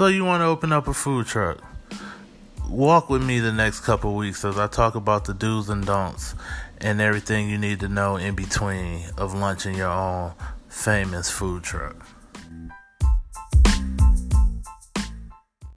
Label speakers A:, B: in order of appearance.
A: So you want to open up a food truck? Walk with me the next couple weeks as I talk about the do's and don'ts and everything you need to know in between of launching your own famous food truck.